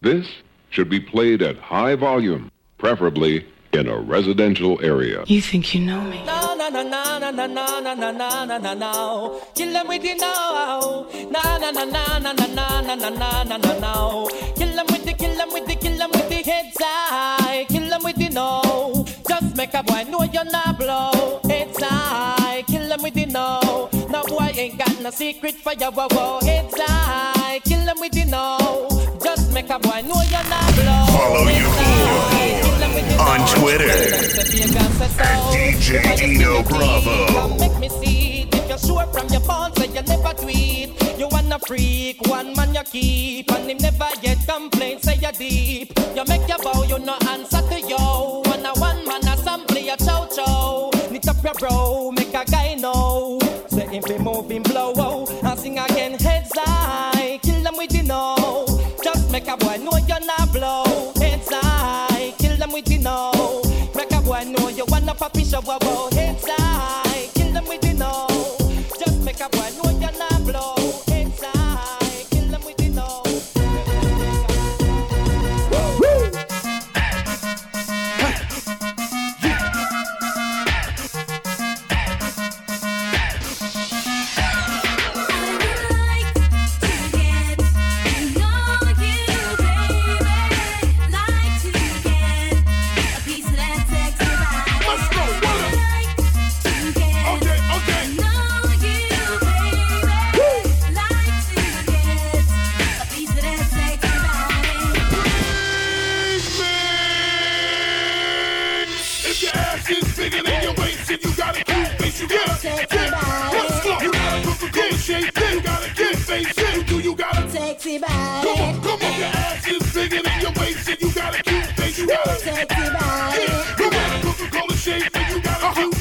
This should be played at high volume, preferably in a residential area. You think you know me? No, no, no, no, no, no, no, no, no, no, no, no, no. Kill them with the no. No, no, no, no, no, no, no, no, no, no, no, no, no. Kill them with the, kill them with the, kill them with the heads high. Kill them with the no. Just make a boy know you're not blow. Heads high. Kill them with the no. No boy ain't got no secret for your wow wow. Heads high. Kill them with the no. Just make a boy know you're not blow. Follow Heads your high. Kill them with the on. Twitter At DJ Dino Bravo. Make me see it. If you're sure from your bones that you never tweet. You wanna freak, one man you keep. And him never say you deep. You make your bow, you no answer to yo. A one man assembly, a chow chow. Knit up your bro, make a guy know. Say be moving blow, Misha Wawa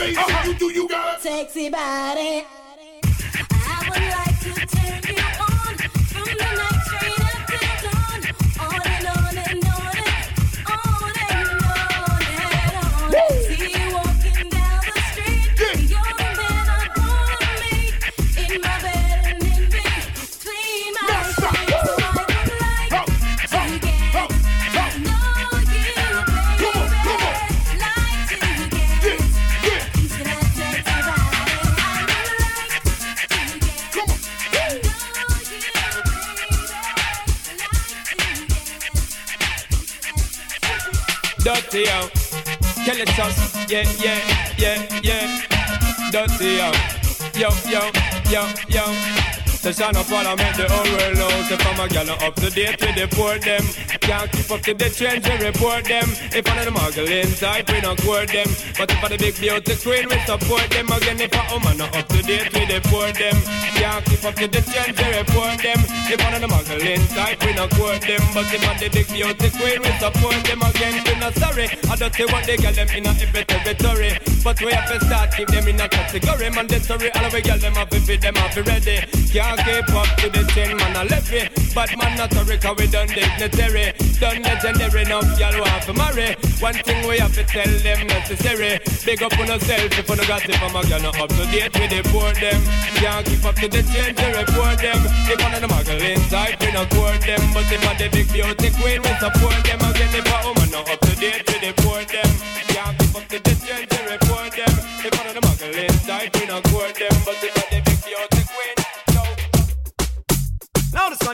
face. Uh-huh. You do, you got a Sexy body. Dirty yo, kill it us, yeah, yeah, yeah, yeah. Dirty yo, yo, yo, yo, yo. The shine up while I make the whole world know. Say from a gal up to date with the poor them. Can't keep up to the trends, we report them. If one of the muggle inside, we don't court them. But if I the big beauty queen, we support them. Again, if a woman not up to date the poor them. Can't keep up to the trends, we report them. If one of the muggle inside, we don't court them. But if I the big beauty queen, we support them. Again, we not sorry. I don't say what they get them in a every territory. But we have to start keep them in a category. Mandatory, all we get them to fit them have ready. Can't keep up to the chain, man, I left it. But man, not sorry, cause we done dignitary. Done legendary, now y'all want to marry. One thing we have to tell them necessary. Big up on yourself if you no got it from a girl, not up to date with the poor them. Can't keep up to the chain to report them. If one of the muggle inside, we not court them. But if I the big beauty queen, we support them. Again, if a woman not up to date with the poor them. Can't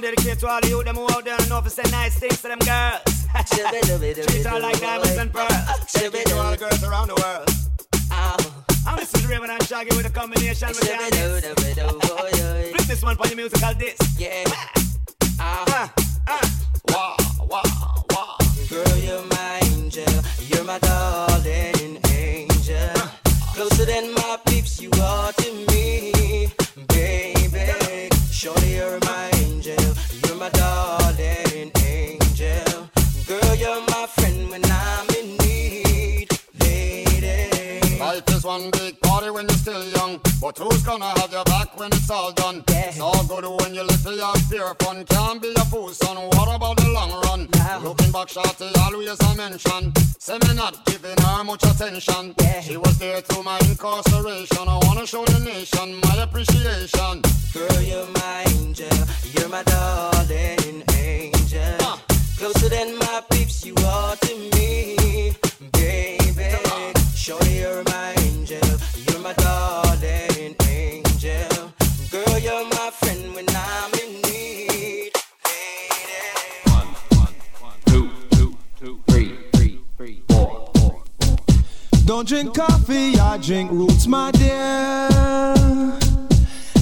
One to all the youth them who out there and know to say nice things to them girls. Treat her like diamonds and pearls. Dedicate to all the girls around the world. I'm listening to Rayvon and Shaggy with a combination with Candice. Flip this one for your musical disc. Yeah. Ah, ah. Wow, wow, wow. Girl, you're my gonna have your back when it's all done? It's all good when you're little, have pure fun. Can't be a fool, son. What about the long run? Looking back, shorty, always a mention. Say me not giving her much attention. She was there through my incarceration. I wanna show the nation my appreciation. Girl, you're my angel. You're my darling angel. Closer than my peeps, you are to me, baby. Show you're my angel, Don't drink coffee, I drink roots, my dear.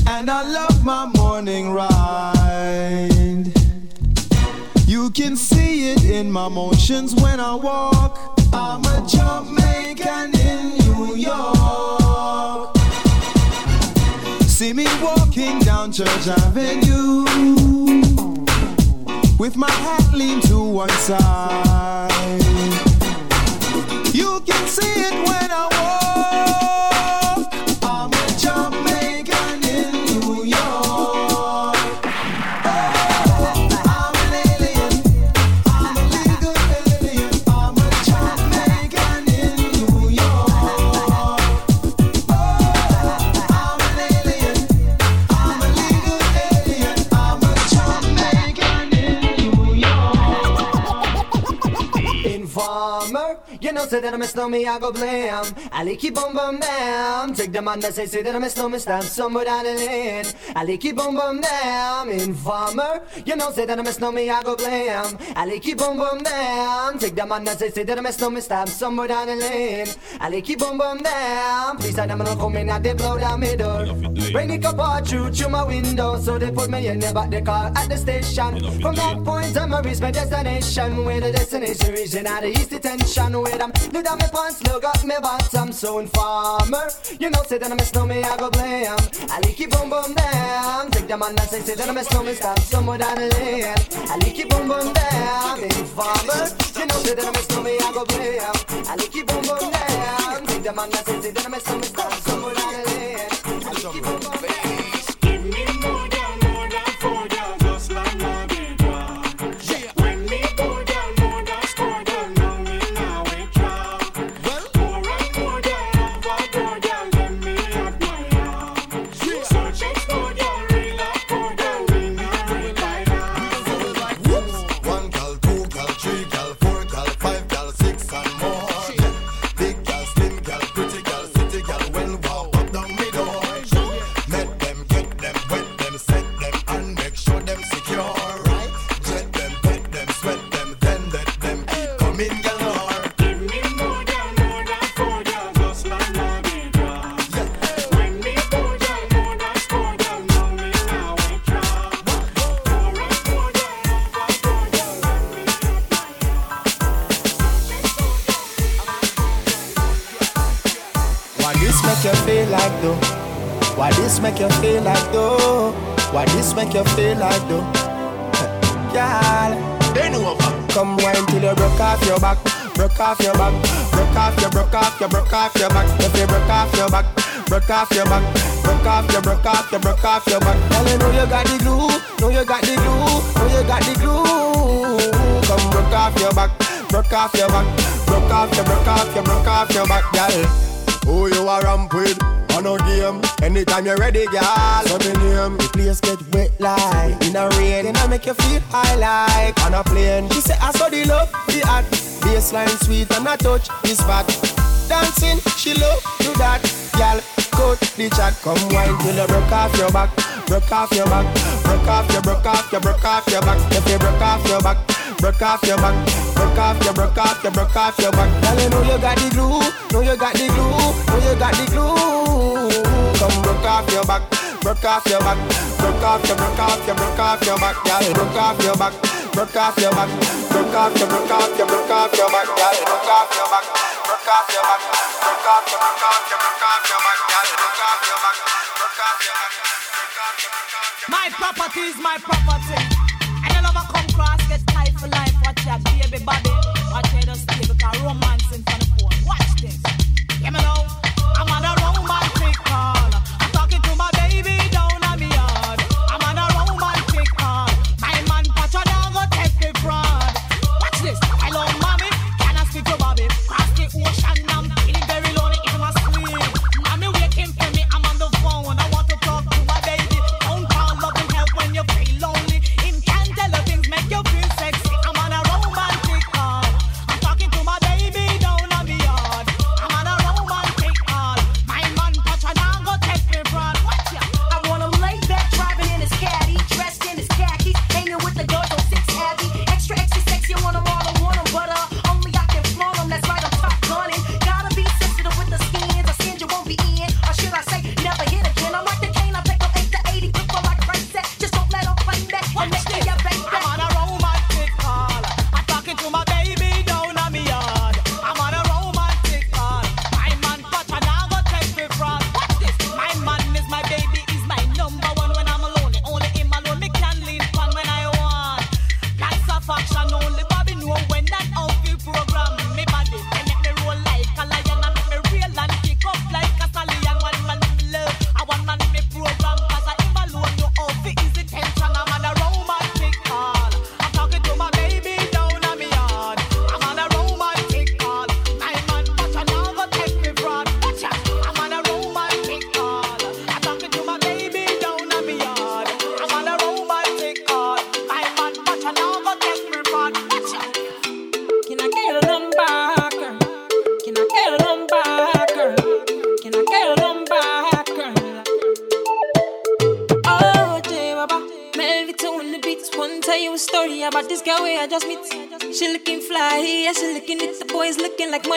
And I love my morning ride. You can see it in my motions when I walk. I'm a Jamaican in New York. See me walking down Church Avenue with my hat leaned to one side. It when I Informer, say that I miss no me, I go blam. Ali keep boom boom bam. Take the man that say, say that I miss no me, stand somewhere down the lane. Ali keep boom boom bam. Informer, you know, say that I miss no me, I go blam. Ali keep boom boom bam. Take the man that say, say that I miss no me, stand somewhere down the lane. Ali keep boom boom bam. Please, I never come in and they blow down my door. Bring the cup out through, through my window, so they put me in the back the car at the station. From that point, I'm a reach my destination. Where the destination region out of east detention. Where I'm do down my pants, look up my bottom. So informer, you know, say that I miss no me, I go blame. I like it boom boom down. Take the man and say, say that I miss no me, stop somewhere down the lane. I like it boom boom down. Informer, you know, say that I miss no me, I go blame. I like it boom boom down. Take the man and say, say that I miss no me, stop somewhere down the lane. I like it boom boom down. Like though? Why this make you feel like though? Girl, they know over. Come wine till you broke off your back, broke off your back, broke off your, broke off your, broke off your back. If you broke off your back, broke off your back, broke off your, broke off your, broke off your back. Girl, you know you got the glue, know you got the glue, know you got the glue. Come broke off your back, broke off your back, broke off your, broke off your, broke off your back, girl. Who you are ramp with? On a game, anytime you're ready, girl. So me name, the place get wet like in a rain, and I make you feel high like on a plane. She say I saw the love, the hot, baseline sweet and I touch the spot. Dancing, she love do that, girl. Cut the chat, come wine till you broke off your back, broke off your back, broke off your, broke off your, broke off your back. If you broke off your back, broke off your back, broke off your, broke off your, broke off your back. Girl, you know you got the glue, know you got the glue, know you got the glue. Come broke off your back, broke off your back, broke off your, broke off your, broke off your back, girl. Broke off your back, broke off your back, broke off your, broke off your, broke off your back, girl. Broke off your back, broke off your back, broke off your, broke off your, broke off your back, girl. Broke off your back, broke off your back, broke off your, broke off your. My property is my property. Get tight for life. Watch your baby body.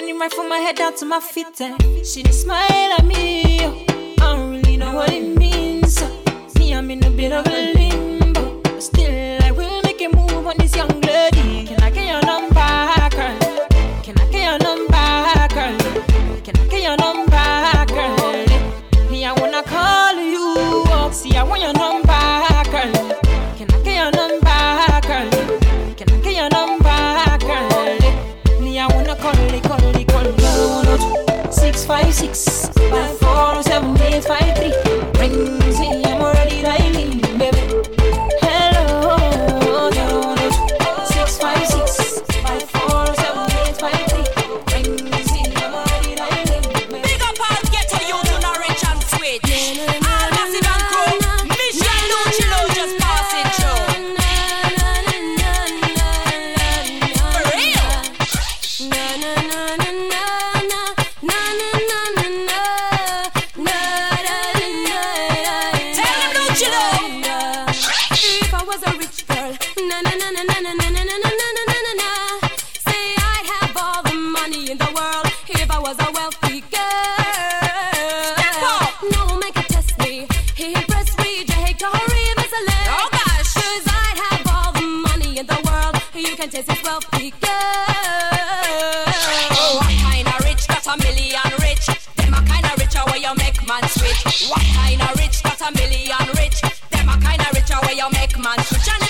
running right from my head down to my feet. And she did smile at me. Oh. I don't really know what it means. Oh. Me, I'm in a bit of a 5, 6, What kind of rich? Got a million rich. Them a kind of rich where you make man rich. And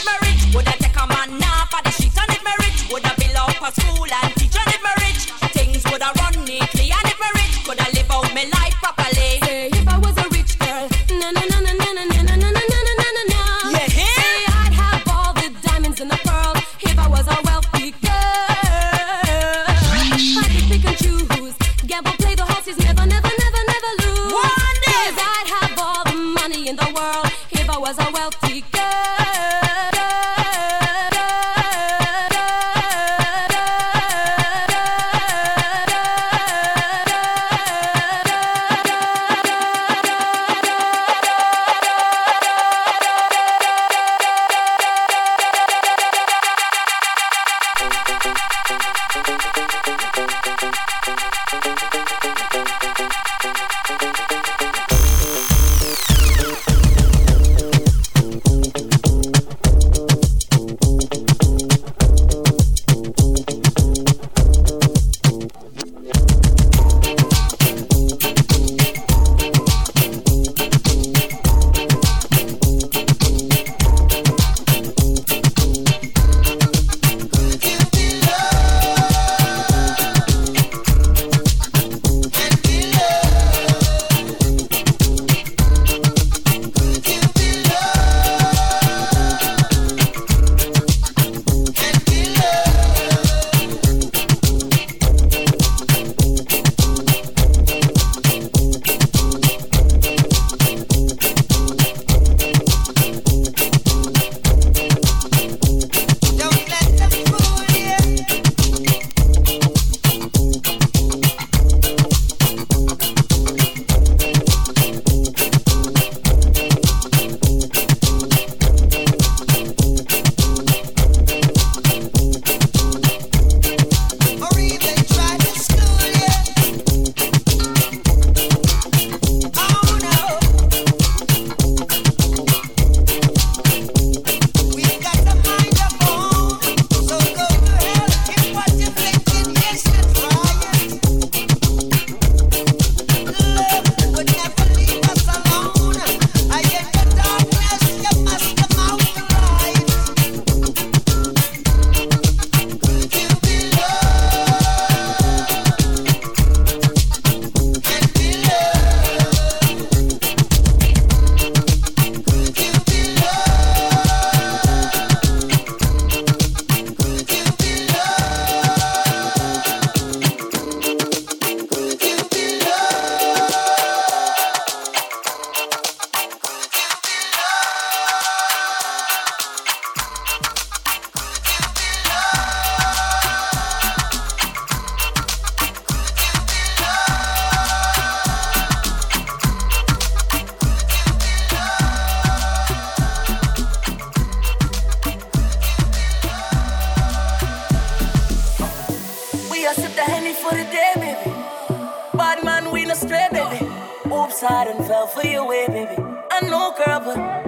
I done fell for your way, eh, baby. I know, girl, but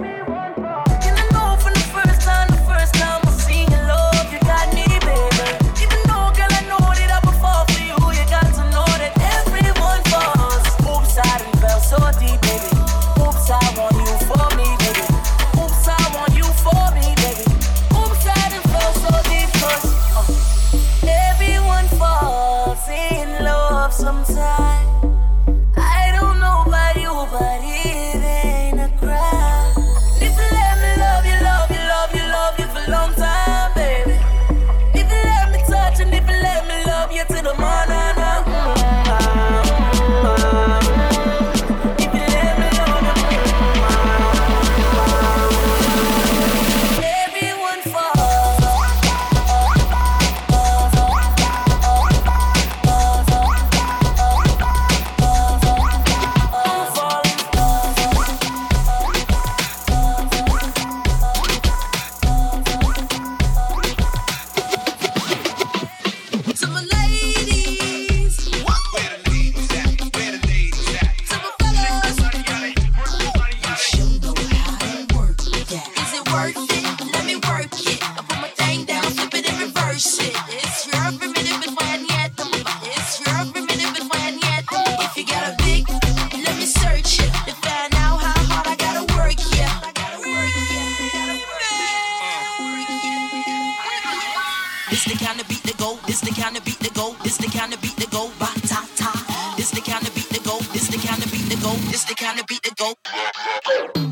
go.